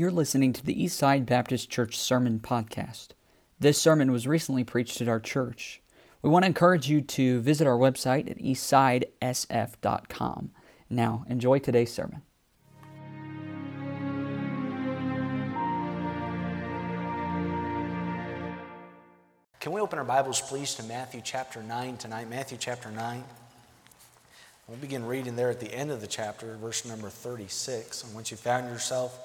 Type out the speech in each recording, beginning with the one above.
You're listening to the Eastside Baptist Church Sermon Podcast. This sermon was recently preached at our church. We want to encourage you to visit our website at eastsidesf.com. Now, enjoy today's sermon. Can we open our Bibles, please, to Matthew chapter 9 tonight? Matthew chapter 9. We'll begin reading there at the end of the chapter, verse number 36. And once you found yourself,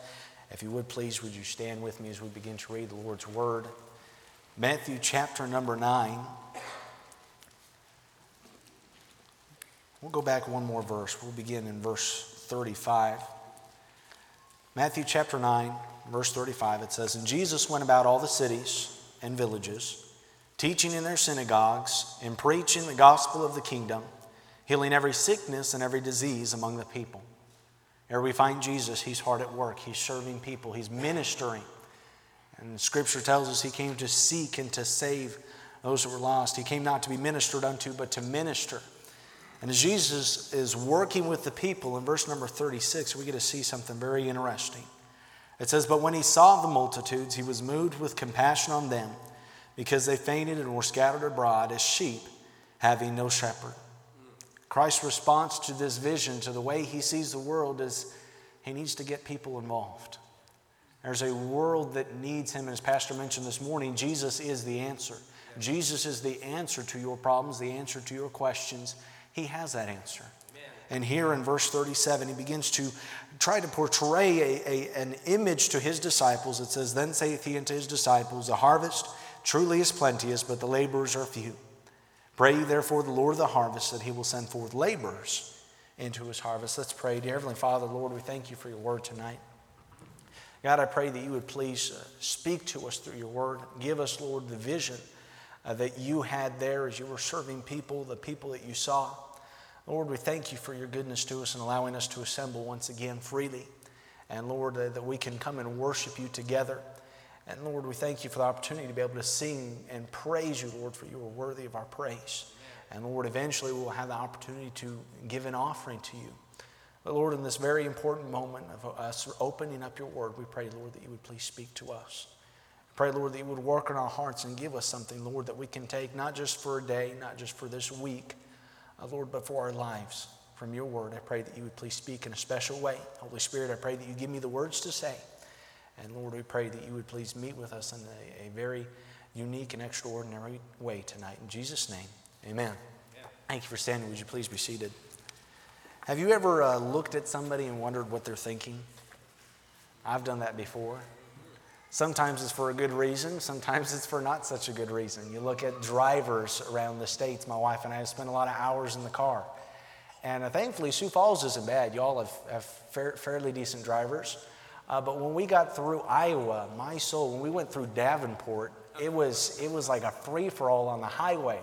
if you would please, would you stand with me as we begin to read the Lord's Word? Matthew chapter number 9. We'll go back one more verse. We'll begin in verse 35. Matthew chapter 9, verse 35, it says, And Jesus went about all the cities and villages teaching in their synagogues and preaching the gospel of the kingdom, healing every sickness and every disease among the people. Here we find Jesus, he's hard at work, he's serving people, he's ministering. And scripture tells us he came to seek and to save those that were lost. He came not to be ministered unto, but to minister. And as Jesus is working with the people, in verse number 36, we get to see something very interesting. It says, But when he saw the multitudes, he was moved with compassion on them because they fainted and were scattered abroad as sheep having no shepherd. Christ's response to this vision, to the way he sees the world, is he needs to get people involved. There's a world that needs him, as Pastor mentioned this morning, Jesus is the answer. Jesus is the answer to your problems, the answer to your questions. He has that answer. And here in verse 37, he begins to try to portray a, a, an image to his disciples. It says, Then saith he unto his disciples, The harvest truly is plenteous, but the laborers are few. Pray therefore the Lord of the harvest that he will send forth laborers into his harvest. Let's pray. Dear Heavenly Father, Lord, we thank you for your word tonight. God, I pray that you would please uh, speak to us through your word. Give us, Lord, the vision uh, that you had there as you were serving people, the people that you saw. Lord, we thank you for your goodness to us and allowing us to assemble once again freely. And Lord, uh, that we can come and worship you together. And Lord, we thank you for the opportunity to be able to sing and praise you, Lord, for you are worthy of our praise. And Lord, eventually we will have the opportunity to give an offering to you. But Lord, in this very important moment of us opening up your word, we pray, Lord, that you would please speak to us. Pray, Lord, that you would work in our hearts and give us something, Lord, that we can take not just for a day, not just for this week, uh, Lord, but for our lives. From your word, I pray that you would please speak in a special way. Holy Spirit, I pray that you give me the words to say. And Lord, we pray that you would please meet with us in a, a very unique and extraordinary way tonight. In Jesus' name, amen. Yeah. Thank you for standing. Would you please be seated? Have you ever uh, looked at somebody and wondered what they're thinking? I've done that before. Sometimes it's for a good reason, sometimes it's for not such a good reason. You look at drivers around the states. My wife and I have spent a lot of hours in the car. And uh, thankfully, Sioux Falls isn't bad. Y'all have, have fair, fairly decent drivers. Uh, but when we got through Iowa, my soul, when we went through Davenport, it was, it was like a free for all on the highway.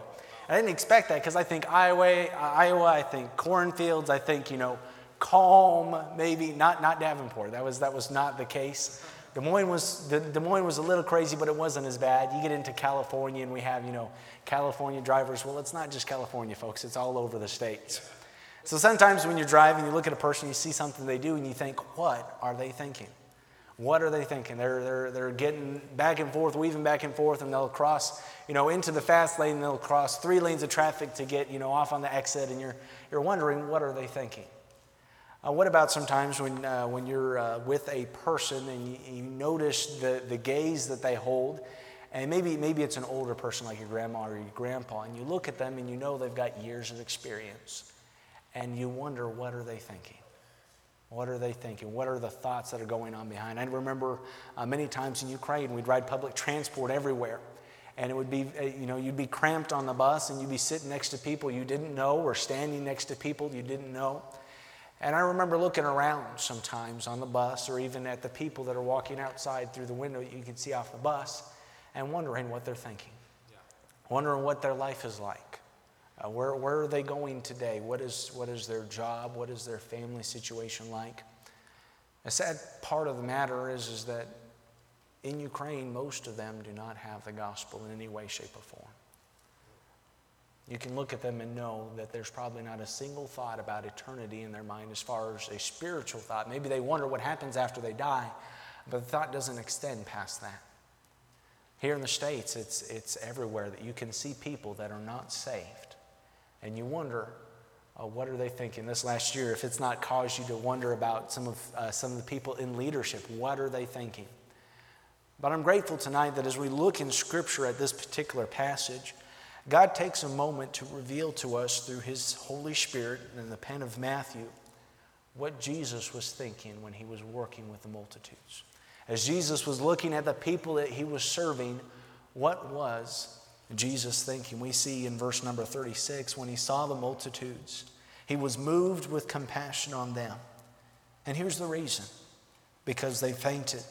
I didn't expect that because I think Iowa, Iowa, I think cornfields, I think, you know, calm, maybe, not, not Davenport. That was, that was not the case. Des Moines, was, Des Moines was a little crazy, but it wasn't as bad. You get into California and we have, you know, California drivers. Well, it's not just California, folks, it's all over the states. So sometimes when you're driving, you look at a person, you see something they do, and you think, what are they thinking? What are they thinking? They're, they're, they're getting back and forth, weaving back and forth, and they'll cross, you know, into the fast lane, they'll cross three lanes of traffic to get, you know, off on the exit, and you're, you're wondering, what are they thinking? Uh, what about sometimes when, uh, when you're uh, with a person and you, you, notice the, the gaze that they hold, and maybe, maybe it's an older person like your grandma or your grandpa, and you look at them and you know they've got years of experience and you wonder what are they thinking? What are they thinking? What are the thoughts that are going on behind? I remember uh, many times in ukraine we'd ride public transport everywhere. And it would be uh, you know you'd be cramped on the bus and you'd be sitting next to people you didn't know or standing next to people you didn't know. And i remember looking around sometimes on the bus or even at the people that are walking outside through the window that you can see off the bus and wondering what they're thinking. Yeah. wondering what their life is like uh, where, where are they going today? What is, what is their job? What is their family situation like? A sad part of the matter is, is that in Ukraine, most of them do not have the gospel in any way, shape, or form. You can look at them and know that there's probably not a single thought about eternity in their mind as far as a spiritual thought. Maybe they wonder what happens after they die, But the thought doesn't extend past that. Here in the States, it's, it's everywhere that you can see people that are not saved. And you wonder, uh, what are they thinking this last year? If it's not caused you to wonder about some of, uh, some of the people in leadership, what are they thinking? But I'm grateful tonight that as we look in Scripture at this particular passage, God takes a moment to reveal to us through His Holy Spirit in the pen of Matthew what Jesus was thinking when He was working with the multitudes. As Jesus was looking at the people that He was serving, what was Jesus thinking? We see in verse number 36 when He saw the multitudes, He was moved with compassion on them. And here's the reason because they fainted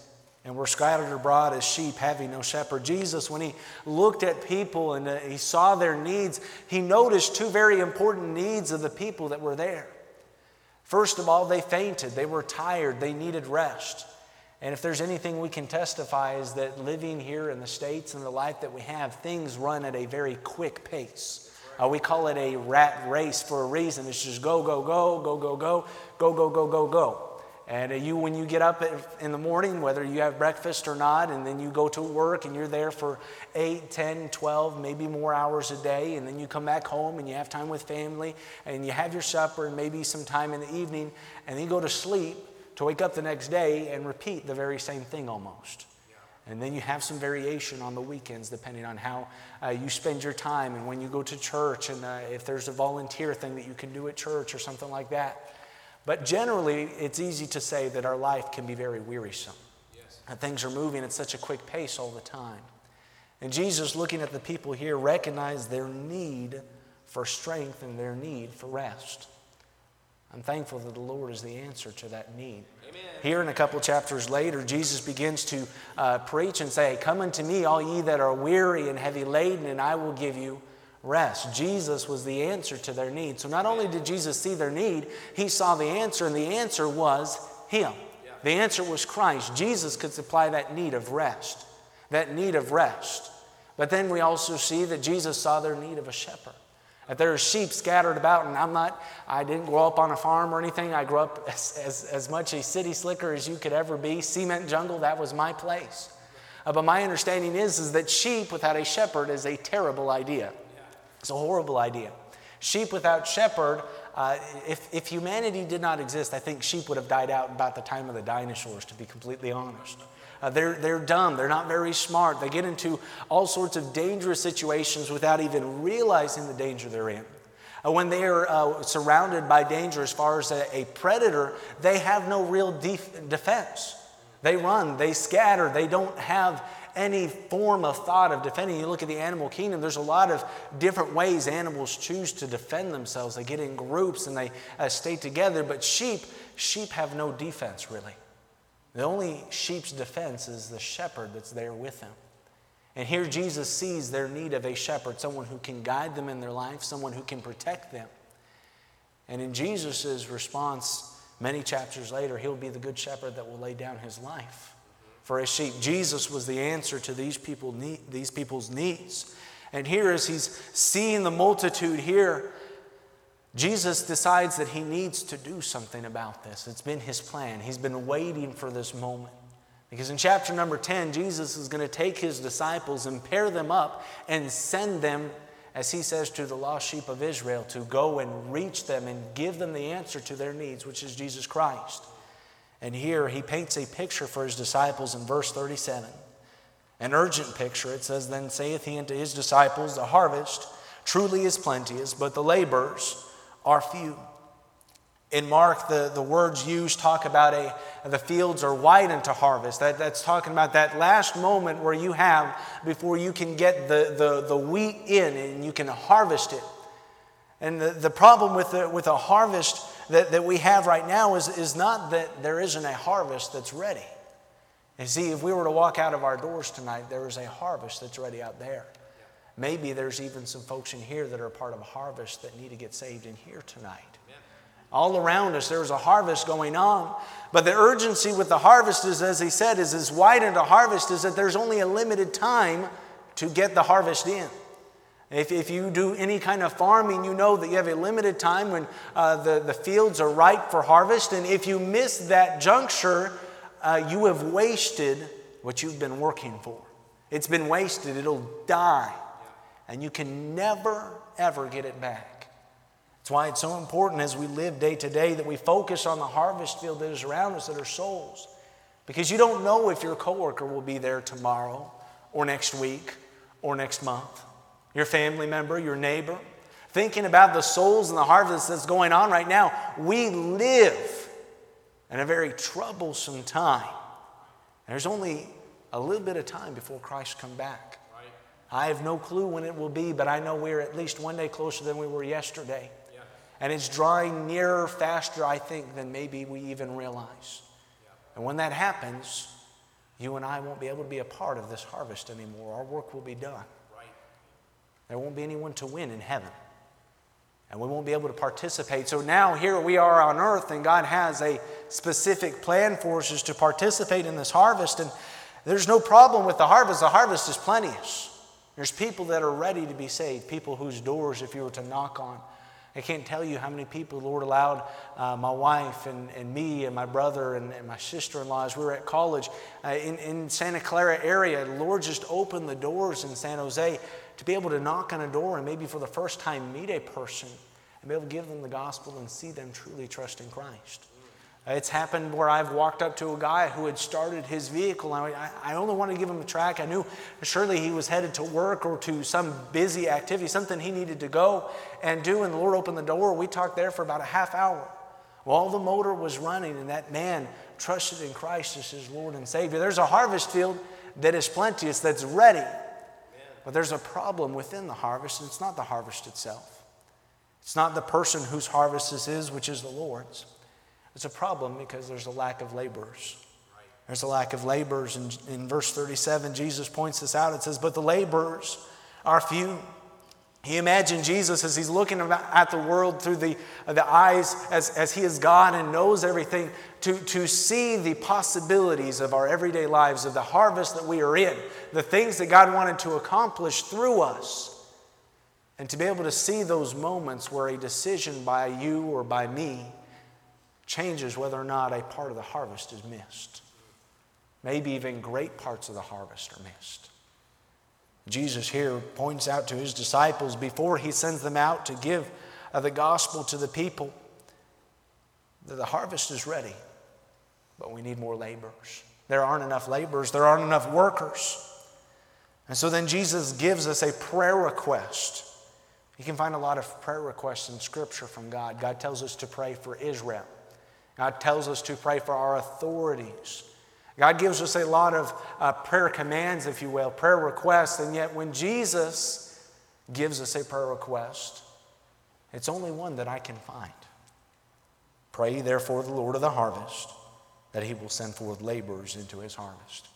and were scattered abroad as sheep having no shepherd. Jesus, when he looked at people and uh, he saw their needs, he noticed two very important needs of the people that were there. First of all, they fainted, they were tired, they needed rest. And if there's anything we can testify is that living here in the States and the life that we have, things run at a very quick pace. Uh, we call it a rat race for a reason. It's just go, go, go, go, go, go, go, go, go, go, go. And you, when you get up in the morning, whether you have breakfast or not, and then you go to work and you're there for 8, 10, 12, maybe more hours a day, and then you come back home and you have time with family, and you have your supper and maybe some time in the evening, and then you go to sleep to wake up the next day and repeat the very same thing almost. And then you have some variation on the weekends depending on how uh, you spend your time and when you go to church, and uh, if there's a volunteer thing that you can do at church or something like that. But generally, it's easy to say that our life can be very wearisome. Yes. And things are moving at such a quick pace all the time. And Jesus, looking at the people here, recognized their need for strength and their need for rest. I'm thankful that the Lord is the answer to that need. Amen. Here, in a couple chapters later, Jesus begins to uh, preach and say, Come unto me, all ye that are weary and heavy laden, and I will give you rest. Jesus was the answer to their need. So not only did Jesus see their need, he saw the answer, and the answer was him. The answer was Christ. Jesus could supply that need of rest, that need of rest. But then we also see that Jesus saw their need of a shepherd. That there are sheep scattered about, and I'm not, I didn't grow up on a farm or anything. I grew up as, as, as much a city slicker as you could ever be. Cement jungle, that was my place. Uh, but my understanding is, is that sheep without a shepherd is a terrible idea. It's a horrible idea. Sheep without shepherd, uh, if, if humanity did not exist, I think sheep would have died out about the time of the dinosaurs, to be completely honest. Uh, they're, they're dumb, they're not very smart. They get into all sorts of dangerous situations without even realizing the danger they're in. Uh, when they are uh, surrounded by danger as far as a, a predator, they have no real def- defense. They run, they scatter, they don't have any form of thought of defending. You look at the animal kingdom, there's a lot of different ways animals choose to defend themselves. They get in groups and they uh, stay together, but sheep, sheep have no defense really. The only sheep's defense is the shepherd that's there with them. And here Jesus sees their need of a shepherd, someone who can guide them in their life, someone who can protect them. And in Jesus' response, many chapters later, he'll be the good shepherd that will lay down his life for his sheep. Jesus was the answer to these, people need, these people's needs. And here, as he's seeing the multitude here, Jesus decides that he needs to do something about this. It's been his plan. He's been waiting for this moment. Because in chapter number 10, Jesus is going to take his disciples and pair them up and send them, as he says to the lost sheep of Israel, to go and reach them and give them the answer to their needs, which is Jesus Christ. And here he paints a picture for his disciples in verse 37. An urgent picture. It says, Then saith he unto his disciples, The harvest truly is plenteous, but the laborers are few. In Mark, the, the words used talk about a, the fields are white unto harvest. That, that's talking about that last moment where you have before you can get the, the, the wheat in and you can harvest it. And the, the problem with, the, with a harvest that, that we have right now is, is not that there isn't a harvest that's ready. You see, if we were to walk out of our doors tonight, there is a harvest that's ready out there. Maybe there's even some folks in here that are part of a harvest that need to get saved in here tonight. All around us, there's a harvest going on. But the urgency with the harvest is, as he said, is as wide a harvest is that there's only a limited time to get the harvest in. If, if you do any kind of farming, you know that you have a limited time when uh, the, the fields are ripe for harvest. And if you miss that juncture, uh, you have wasted what you've been working for. It's been wasted, it'll die, and you can never, ever get it back. That's why it's so important as we live day to day that we focus on the harvest field that is around us, that are souls. Because you don't know if your coworker will be there tomorrow or next week or next month. Your family member, your neighbor. Thinking about the souls and the harvest that's going on right now, we live in a very troublesome time. There's only a little bit of time before Christ come back. I have no clue when it will be, but I know we're at least one day closer than we were yesterday. Yeah. And it's drawing nearer faster, I think, than maybe we even realize. Yeah. And when that happens, you and I won't be able to be a part of this harvest anymore. Our work will be done. Right. There won't be anyone to win in heaven. And we won't be able to participate. So now here we are on earth, and God has a specific plan for us to participate in this harvest. And there's no problem with the harvest. The harvest is plenteous. There's people that are ready to be saved, people whose doors, if you were to knock on, I can't tell you how many people the Lord allowed uh, my wife and, and me and my brother and, and my sister in law as we were at college uh, in, in Santa Clara area. The Lord just opened the doors in San Jose to be able to knock on a door and maybe for the first time meet a person and be able to give them the gospel and see them truly trust in Christ. It's happened where I've walked up to a guy who had started his vehicle. And I, I only wanted to give him a track. I knew surely he was headed to work or to some busy activity, something he needed to go and do. And the Lord opened the door. We talked there for about a half hour while the motor was running, and that man trusted in Christ as his Lord and Savior. There's a harvest field that is plenteous, that's ready. But there's a problem within the harvest, and it's not the harvest itself. It's not the person whose harvest this is, which is the Lord's. It's a problem because there's a lack of laborers. There's a lack of laborers. In, in verse 37, Jesus points this out. It says, But the laborers are few. He imagined Jesus as he's looking at the world through the, the eyes as, as he is God and knows everything, to, to see the possibilities of our everyday lives, of the harvest that we are in, the things that God wanted to accomplish through us. And to be able to see those moments where a decision by you or by me changes whether or not a part of the harvest is missed. Maybe even great parts of the harvest are missed. Jesus here points out to his disciples before he sends them out to give uh, the gospel to the people that the harvest is ready, but we need more laborers. There aren't enough laborers, there aren't enough workers. And so then Jesus gives us a prayer request. You can find a lot of prayer requests in Scripture from God. God tells us to pray for Israel. God tells us to pray for our authorities. God gives us a lot of uh, prayer commands, if you will, prayer requests, and yet when Jesus gives us a prayer request, it's only one that I can find. Pray, therefore, the Lord of the harvest, that he will send forth laborers into his harvest.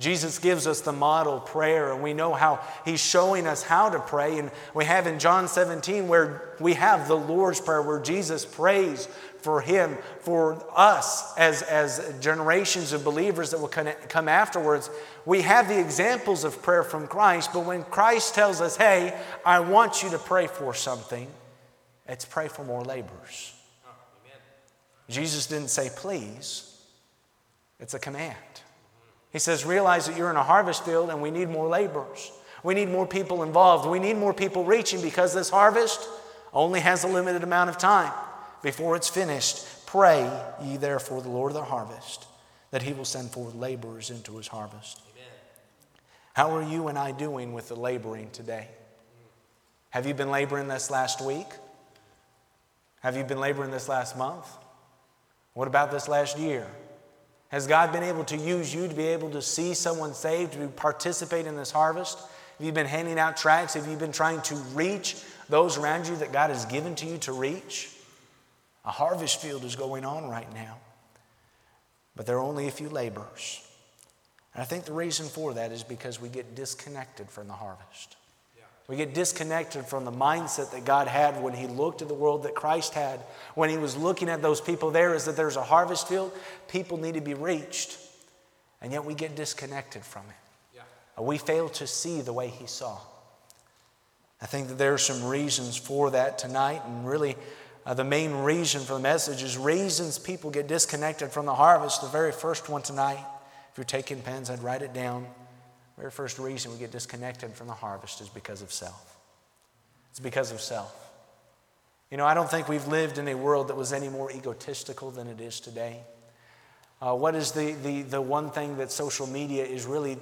Jesus gives us the model prayer, and we know how he's showing us how to pray. And we have in John 17 where we have the Lord's Prayer, where Jesus prays for him, for us as, as generations of believers that will come afterwards. We have the examples of prayer from Christ, but when Christ tells us, hey, I want you to pray for something, it's pray for more laborers. Oh, Jesus didn't say please, it's a command. He says, realize that you're in a harvest field and we need more laborers. We need more people involved. We need more people reaching because this harvest only has a limited amount of time before it's finished. Pray ye therefore the Lord of the harvest that he will send forth laborers into his harvest. Amen. How are you and I doing with the laboring today? Have you been laboring this last week? Have you been laboring this last month? What about this last year? Has God been able to use you to be able to see someone saved, to participate in this harvest? Have you been handing out tracts? Have you been trying to reach those around you that God has given to you to reach? A harvest field is going on right now, but there are only a few laborers. And I think the reason for that is because we get disconnected from the harvest. We get disconnected from the mindset that God had when He looked at the world that Christ had. When He was looking at those people there, is that there's a harvest field, people need to be reached. And yet we get disconnected from it. Yeah. We fail to see the way He saw. I think that there are some reasons for that tonight, and really, uh, the main reason for the message is reasons people get disconnected from the harvest. The very first one tonight, if you're taking pens, I'd write it down. Very first reason we get disconnected from the harvest is because of self. It's because of self. You know, I don't think we've lived in a world that was any more egotistical than it is today. Uh, what is the, the, the one thing that social media is really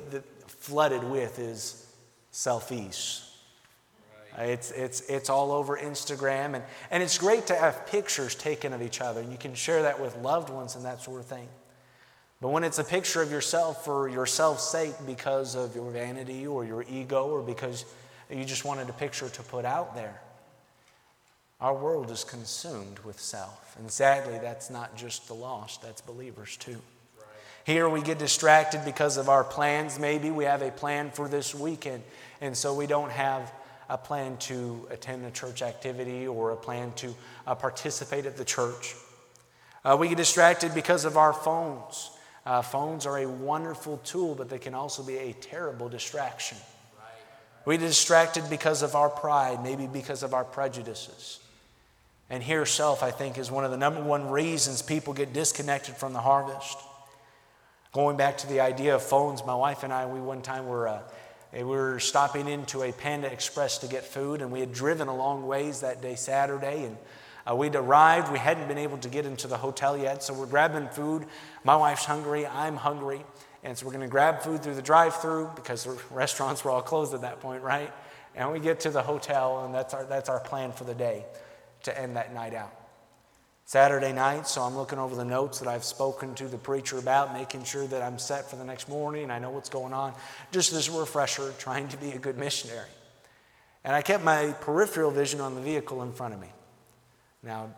flooded with is selfies. Right. It's, it's, it's all over Instagram, and, and it's great to have pictures taken of each other. And you can share that with loved ones and that sort of thing. But when it's a picture of yourself for yourself's sake because of your vanity or your ego or because you just wanted a picture to put out there, our world is consumed with self. And sadly, that's not just the lost, that's believers too. Here we get distracted because of our plans. Maybe we have a plan for this weekend, and so we don't have a plan to attend a church activity or a plan to uh, participate at the church. Uh, we get distracted because of our phones. Uh, phones are a wonderful tool, but they can also be a terrible distraction. We're distracted because of our pride, maybe because of our prejudices. And here, self, I think, is one of the number one reasons people get disconnected from the harvest. Going back to the idea of phones, my wife and I, we one time were, uh, we were stopping into a Panda Express to get food, and we had driven a long ways that day, Saturday, and uh, we'd arrived. We hadn't been able to get into the hotel yet, so we're grabbing food. My wife's hungry, I'm hungry, and so we're going to grab food through the drive-through because the restaurants were all closed at that point, right? And we get to the hotel, and that's our, that's our plan for the day to end that night out. Saturday night, so I'm looking over the notes that I've spoken to the preacher about, making sure that I'm set for the next morning. I know what's going on. Just as a refresher, trying to be a good missionary. And I kept my peripheral vision on the vehicle in front of me. Now,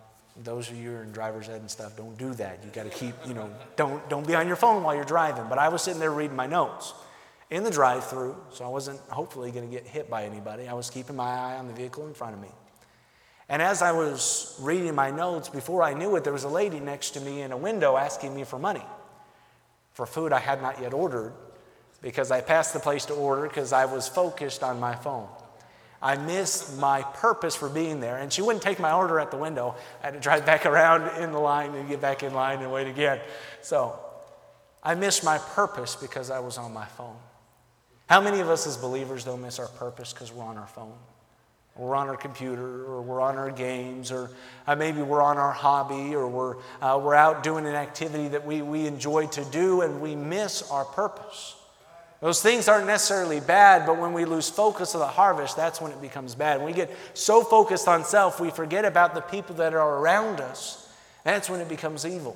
those of you who are in driver's ed and stuff, don't do that. You got to keep, you know, don't, don't be on your phone while you're driving. But I was sitting there reading my notes in the drive through, so I wasn't hopefully going to get hit by anybody. I was keeping my eye on the vehicle in front of me. And as I was reading my notes, before I knew it, there was a lady next to me in a window asking me for money for food I had not yet ordered because I passed the place to order because I was focused on my phone. I missed my purpose for being there, and she wouldn't take my order at the window. I had to drive back around in the line and get back in line and wait again. So I missed my purpose because I was on my phone. How many of us as believers, though, miss our purpose because we're on our phone? we're on our computer or we're on our games or uh, maybe we're on our hobby or we're, uh, we're out doing an activity that we, we enjoy to do and we miss our purpose. Those things aren't necessarily bad, but when we lose focus of the harvest, that's when it becomes bad. When we get so focused on self, we forget about the people that are around us. That's when it becomes evil.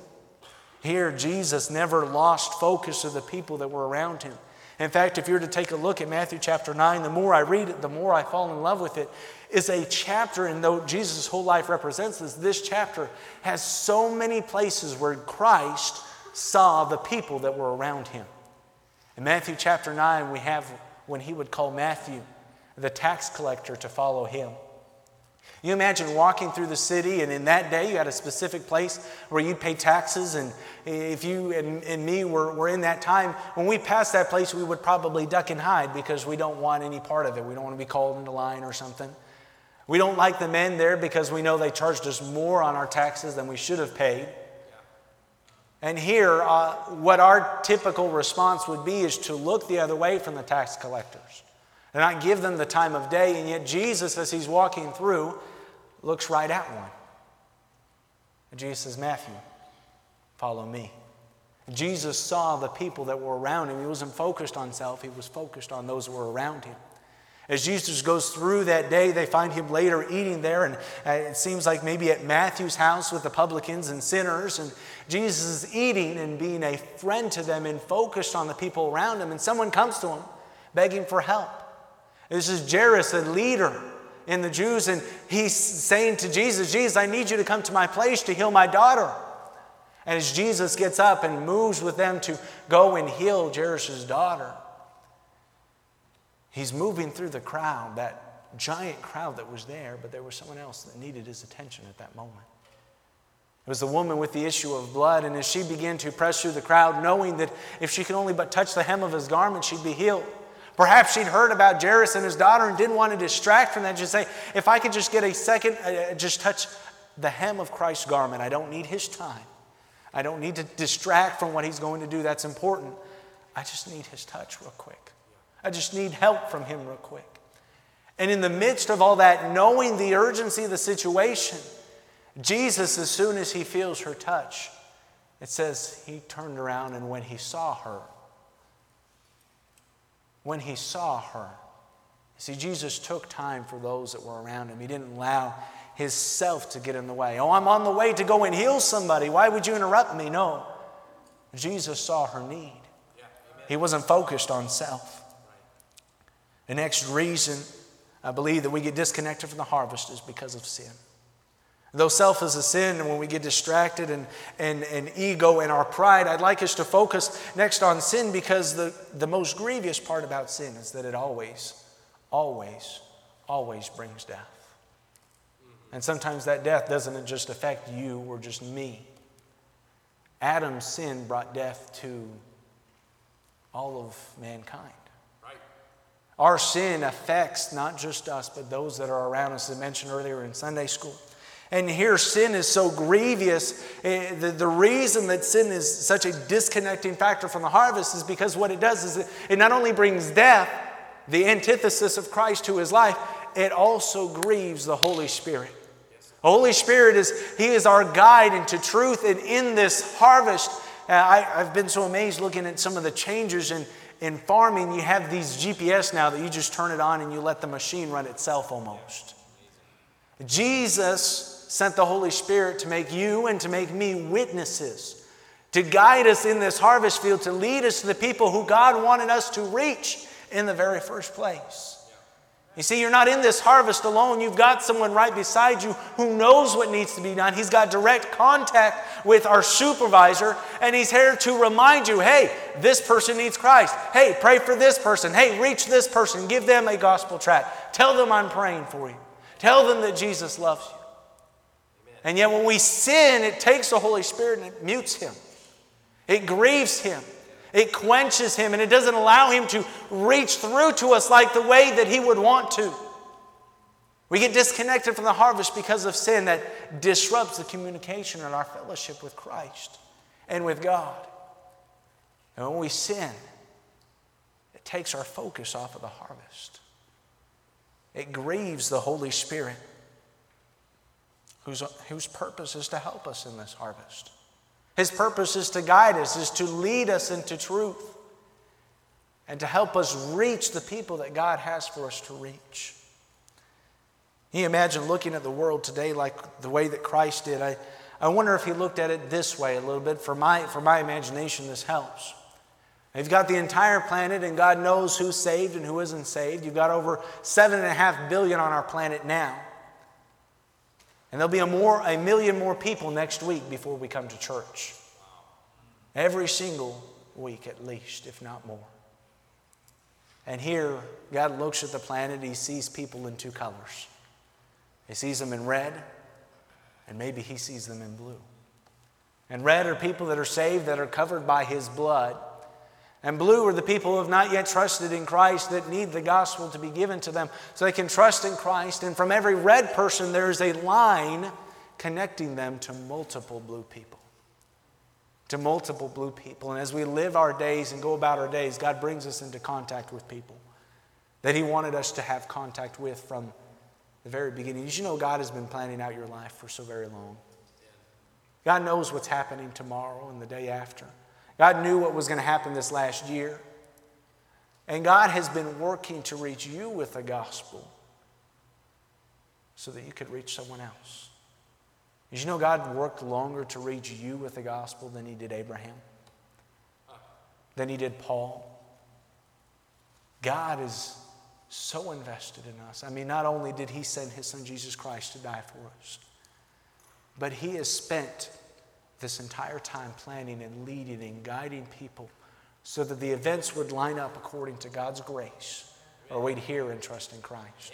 Here, Jesus never lost focus of the people that were around him. In fact, if you were to take a look at Matthew chapter 9, the more I read it, the more I fall in love with it. Is a chapter, and though Jesus' whole life represents this, this chapter has so many places where Christ saw the people that were around him. In Matthew chapter 9, we have when he would call Matthew, the tax collector, to follow him. You imagine walking through the city, and in that day, you had a specific place where you'd pay taxes. And if you and, and me were, were in that time, when we passed that place, we would probably duck and hide because we don't want any part of it. We don't want to be called into line or something. We don't like the men there because we know they charged us more on our taxes than we should have paid. And here, uh, what our typical response would be is to look the other way from the tax collectors and not give them the time of day. And yet, Jesus, as he's walking through, looks right at one. And Jesus says, Matthew, follow me. Jesus saw the people that were around him. He wasn't focused on self, he was focused on those who were around him. As Jesus goes through that day, they find him later eating there, and uh, it seems like maybe at Matthew's house with the publicans and sinners. And Jesus is eating and being a friend to them and focused on the people around him. And someone comes to him begging for help. This is Jairus, a leader in the Jews, and he's saying to Jesus, Jesus, I need you to come to my place to heal my daughter. And as Jesus gets up and moves with them to go and heal Jairus' daughter, he's moving through the crowd, that giant crowd that was there, but there was someone else that needed his attention at that moment. It was the woman with the issue of blood, and as she began to press through the crowd, knowing that if she could only but touch the hem of his garment, she'd be healed. Perhaps she'd heard about Jairus and his daughter and didn't want to distract from that. Just say, if I could just get a second, uh, uh, just touch the hem of Christ's garment. I don't need his time. I don't need to distract from what he's going to do. That's important. I just need his touch real quick. I just need help from him real quick. And in the midst of all that, knowing the urgency of the situation, Jesus, as soon as he feels her touch, it says he turned around and when he saw her, when he saw her, see, Jesus took time for those that were around him. He didn't allow his self to get in the way. Oh, I'm on the way to go and heal somebody. Why would you interrupt me? No. Jesus saw her need. He wasn't focused on self. The next reason I believe that we get disconnected from the harvest is because of sin. Though self is a sin, and when we get distracted and, and, and ego and our pride, I'd like us to focus next on sin because the, the most grievous part about sin is that it always, always, always brings death. And sometimes that death doesn't just affect you or just me. Adam's sin brought death to all of mankind. Our sin affects not just us, but those that are around us, as I mentioned earlier in Sunday school. And here, sin is so grievous. Eh, the, the reason that sin is such a disconnecting factor from the harvest is because what it does is it not only brings death, the antithesis of Christ to his life, it also grieves the Holy Spirit. The Holy Spirit is, He is our guide into truth. And in this harvest, uh, I, have been so amazed looking at some of the changes in, in farming. You have these GPS now that you just turn it on and you let the machine run itself almost. Jesus sent the Holy Spirit to make you and to make me witnesses, to guide us in this harvest field, to lead us to the people who God wanted us to reach in the very first place. You see, you're not in this harvest alone. You've got someone right beside you who knows what needs to be done. He's got direct contact with our supervisor, and he's here to remind you hey, this person needs Christ. Hey, pray for this person. Hey, reach this person. Give them a gospel tract. Tell them I'm praying for you. Tell them that Jesus loves you. And yet, when we sin, it takes the Holy Spirit and it mutes Him, it grieves Him, it quenches Him, and it doesn't allow Him to reach through to us like the way that He would want to. We get disconnected from the harvest because of sin that disrupts the communication and our fellowship with Christ and with God. And when we sin, it takes our focus off of the harvest. It grieves the Holy Spirit whose, whose purpose is to help us in this harvest. His purpose is to guide us, is to lead us into truth, and to help us reach the people that God has for us to reach. Can you imagine looking at the world today like the way that Christ did? I, I wonder if he looked at it this way a little bit. For my, for my imagination, this helps. You've got the entire planet, and God knows who's saved and who isn't saved. You've got over seven and a half billion on our planet now. And there'll be a, more, a million more people next week before we come to church. Every single week, at least, if not more. And here, God looks at the planet, He sees people in two colors. He sees them in red, and maybe He sees them in blue. And red are people that are saved, that are covered by His blood. And blue are the people who have not yet trusted in Christ that need the gospel to be given to them so they can trust in Christ. And from every red person, there is a line connecting them to multiple blue people. To multiple blue people. And as we live our days and go about our days, God brings us into contact with people that He wanted us to have contact with from the very beginning. You know God has been planning out your life for so very long? God knows what's happening tomorrow and the day after. God knew what was going to happen this last year. And God has been working to reach you with the gospel so that you could reach someone else. Did you know God worked longer to reach you with the gospel than he did Abraham? Than he did Paul? God is so invested in us. I mean, not only did he send his son Jesus Christ to die for us, but he has spent this entire time planning and leading and guiding people so that the events would line up according to God's grace, or we'd hear and trust in Christ.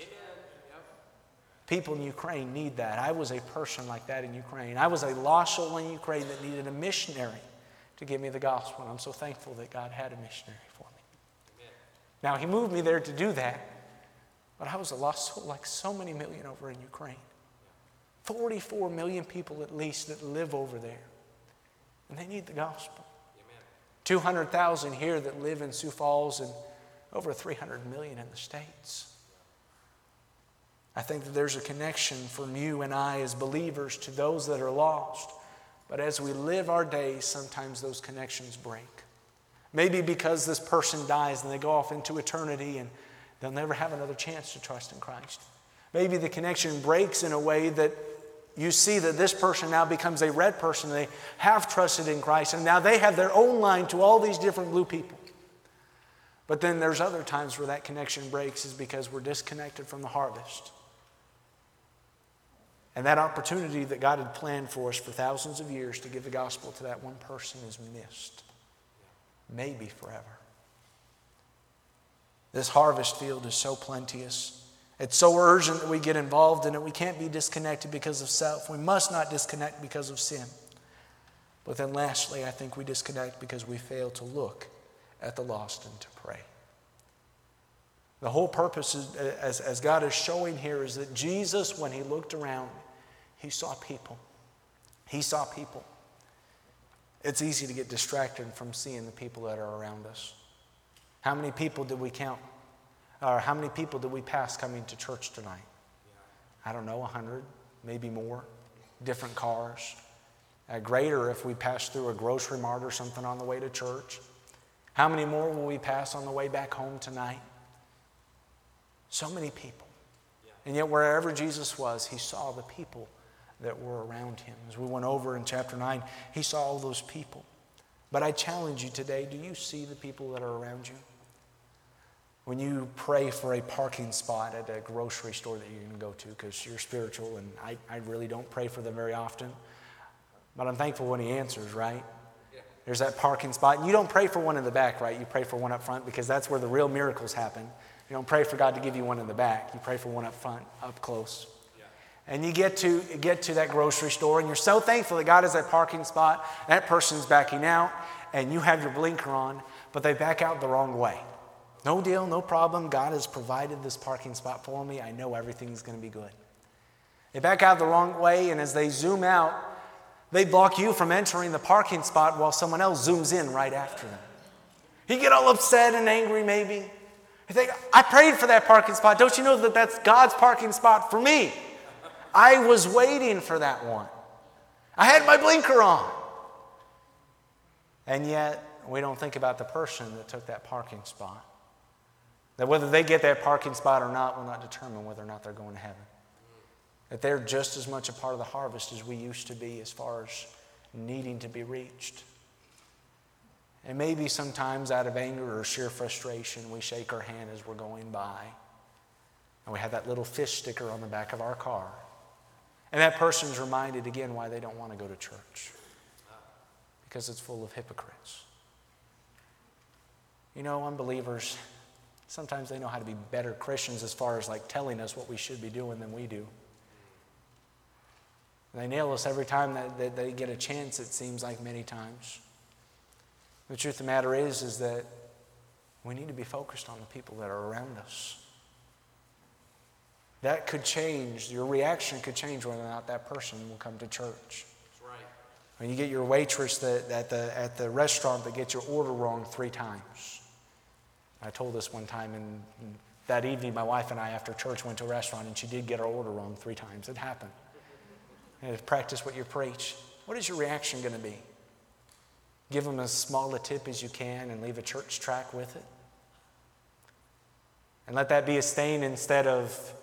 People in Ukraine need that. I was a person like that in Ukraine. I was a lost soul in Ukraine that needed a missionary to give me the gospel. And I'm so thankful that God had a missionary for me. Now, He moved me there to do that, but I was a lost soul like so many million over in Ukraine. 44 million people at least that live over there. And they need the gospel. 200,000 here that live in Sioux Falls and over 300 million in the States. I think that there's a connection from you and I as believers to those that are lost. But as we live our days, sometimes those connections break. Maybe because this person dies and they go off into eternity and they'll never have another chance to trust in Christ. Maybe the connection breaks in a way that you see that this person now becomes a red person. They have trusted in Christ, and now they have their own line to all these different blue people. But then there's other times where that connection breaks is because we're disconnected from the harvest. And that opportunity that God had planned for us for thousands of years to give the gospel to that one person is missed. Maybe forever. This harvest field is so plenteous. It's so urgent that we get involved in it. We can't be disconnected because of self. We must not disconnect because of sin. But then, lastly, I think we disconnect because we fail to look at the lost and to pray. The whole purpose, is, as, as God is showing here, is that Jesus, when he looked around, he saw people. He saw people. It's easy to get distracted from seeing the people that are around us. How many people did we count? Or how many people did we pass coming to church tonight? I don't know, 100, maybe more. Different cars. Uh, greater if we pass through a grocery mart or something on the way to church. How many more will we pass on the way back home tonight? So many people. And yet, wherever Jesus was, he saw the people that were around him. As we went over in chapter 9, he saw all those people. But I challenge you today do you see the people that are around you? When you pray for a parking spot at a grocery store that going to go to because you're spiritual, and I, I really don't pray for them very often, but I'm thankful when he answers, right? There's that parking spot. And you don't pray for one in the back, right? You pray for one up front because that's where the real miracles happen. You don't pray for God to give you one in the back. You pray for one up front, up close. And you get to, get to that grocery store, and you're so thankful that God has that parking spot. That person's backing out, and you have your blinker on, but they back out the wrong way. No deal, no problem. God has provided this parking spot for me. I know everything's going to be good. They back out the wrong way, and as they zoom out, they block you from entering the parking spot while someone else zooms in right after them. You get all upset and angry, maybe. You think, I prayed for that parking spot. Don't you know that that's God's parking spot for me? I was waiting for that one. I had my blinker on. And yet, we don't think about the person that took that parking spot. That whether they get that parking spot or not will not determine whether or not they're going to heaven. That they're just as much a part of the harvest as we used to be as far as needing to be reached. And maybe sometimes out of anger or sheer frustration, we shake our hand as we're going by. And we have that little fish sticker on the back of our car. And that person's reminded again why they don't want to go to church because it's full of hypocrites. You know, unbelievers, sometimes they know how to be better Christians as far as like telling us what we should be doing than we do. And they nail us every time that, that they get a chance, it seems like many times. The truth of the matter is, is that we need to be focused on the people that are around us. That could change, your reaction could change whether or not that person will come to church. Right. When you get your waitress that, at, the, at the restaurant that gets your order wrong three times. I told this one time, and that evening, my wife and I, after church, went to a restaurant, and she did get our order wrong three times. It happened. And if practice what you preach. What is your reaction going to be? Give them as small a tip as you can and leave a church track with it? And let that be a stain instead of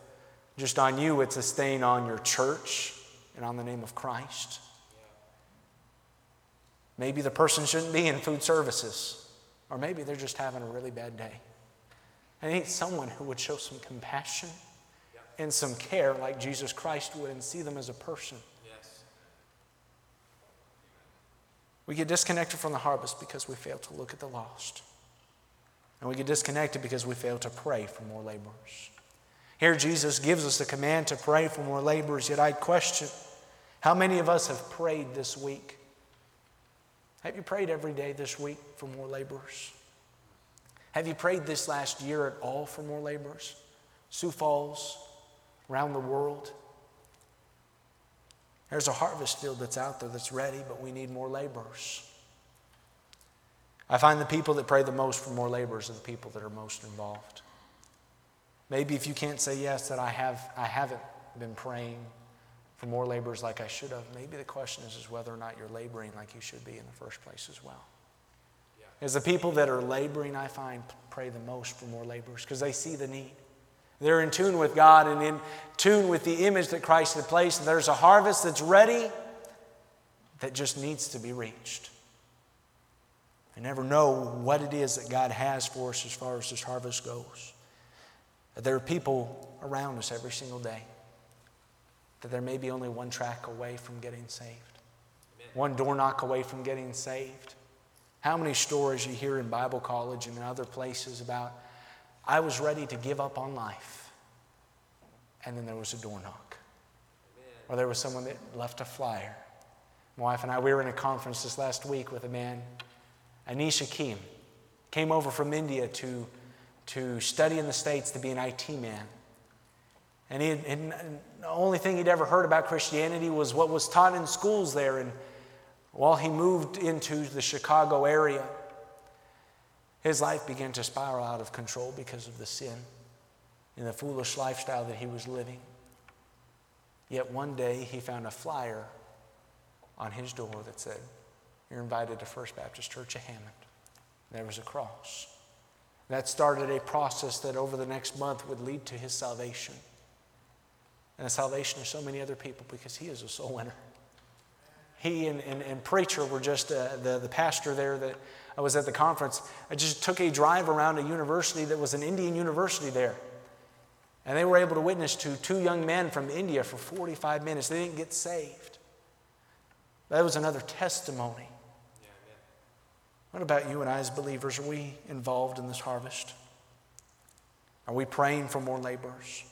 just on you, it's a stain on your church and on the name of Christ. Maybe the person shouldn't be in food services, or maybe they're just having a really bad day. I need someone who would show some compassion and some care like Jesus Christ would and see them as a person. We get disconnected from the harvest because we fail to look at the lost. And we get disconnected because we fail to pray for more laborers. Here, Jesus gives us the command to pray for more laborers, yet I question how many of us have prayed this week? Have you prayed every day this week for more laborers? Have you prayed this last year at all for more laborers? Sioux Falls, around the world? There's a harvest field that's out there that's ready, but we need more laborers. I find the people that pray the most for more laborers are the people that are most involved. Maybe if you can't say yes, that I, have, I haven't been praying for more laborers like I should have, maybe the question is, is whether or not you're laboring like you should be in the first place as well. Yeah. As the people that are laboring, I find, pray the most for more laborers because they see the need. They're in tune with God and in tune with the image that Christ had placed. And there's a harvest that's ready that just needs to be reached. I never know what it is that God has for us as far as this harvest goes. There are people around us every single day that there may be only one track away from getting saved, Amen. one door knock away from getting saved. How many stories you hear in Bible college and in other places about I was ready to give up on life. And then there was a door knock. Or there was someone that left a flyer. My wife and I, we were in a conference this last week with a man, Anish Akim, came over from India to, to study in the States to be an IT man. And, he, and the only thing he'd ever heard about Christianity was what was taught in schools there. And while he moved into the Chicago area, his life began to spiral out of control because of the sin and the foolish lifestyle that he was living. Yet one day he found a flyer on his door that said, You're invited to First Baptist Church of Hammond. There was a cross. That started a process that over the next month would lead to his salvation and the salvation of so many other people because he is a soul winner. He and, and, and preacher were just uh, the, the pastor there that I was at the conference. I just took a drive around a university that was an Indian university there. And they were able to witness to two young men from India for 45 minutes. They didn't get saved. That was another testimony. what about you and I as believers? Are we involved in this harvest? Are we praying for more laborers?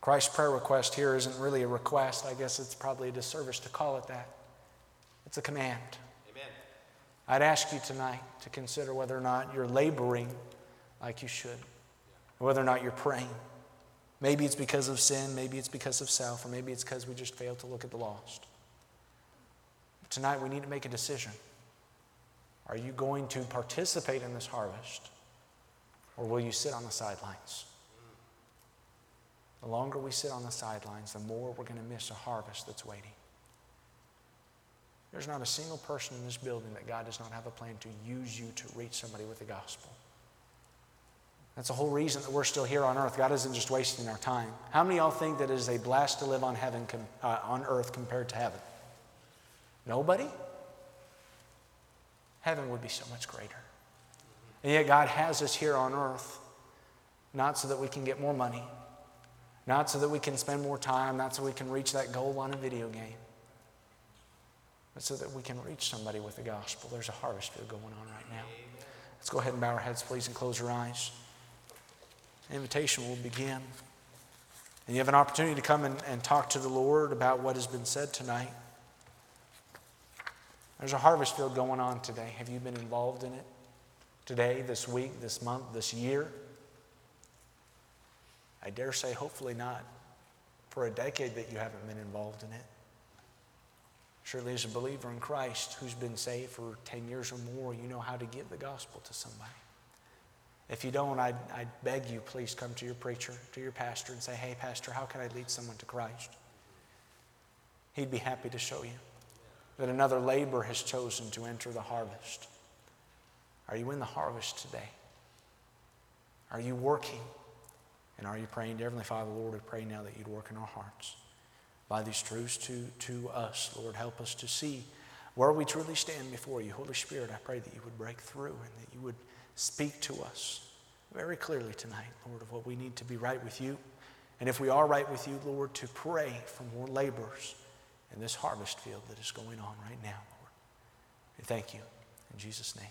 Christ's prayer request here isn't really a request. I guess it's probably a disservice to call it that. It's a command. Amen. I'd ask you tonight to consider whether or not you're laboring like you should, whether or not you're praying. Maybe it's because of sin, maybe it's because of self, or maybe it's because we just fail to look at the lost. But tonight we need to make a decision. Are you going to participate in this harvest, or will you sit on the sidelines? The longer we sit on the sidelines, the more we're going to miss a harvest that's waiting. There's not a single person in this building that God does not have a plan to use you to reach somebody with the gospel. That's the whole reason that we're still here on earth. God isn't just wasting our time. How many of y'all think that it is a blast to live on heaven uh, on earth compared to heaven? Nobody? Heaven would be so much greater. And yet God has us here on earth not so that we can get more money, not so that we can spend more time, not so we can reach that goal on a video game but so that we can reach somebody with the gospel. There's a harvest field going on right now. Let's go ahead and bow our heads, please, and close our eyes. The invitation will begin. And you have an opportunity to come and, and talk to the Lord about what has been said tonight. There's a harvest field going on today. Have you been involved in it? Today, this week, this month, this year? I dare say, hopefully not. For a decade that you haven't been involved in it. Surely, as a believer in Christ who's been saved for 10 years or more, you know how to give the gospel to somebody. If you don't, I'd, I'd beg you, please come to your preacher, to your pastor, and say, Hey, Pastor, how can I lead someone to Christ? He'd be happy to show you that another labor has chosen to enter the harvest. Are you in the harvest today? Are you working? And are you praying, Heavenly Father, Lord, we pray now that you'd work in our hearts by these truths to, to us. Lord, help us to see where we truly stand before you. Holy Spirit, I pray that you would break through and that you would speak to us very clearly tonight, Lord, of what we need to be right with you. And if we are right with you, Lord, to pray for more labors in this harvest field that is going on right now, Lord. And thank you. In Jesus' name.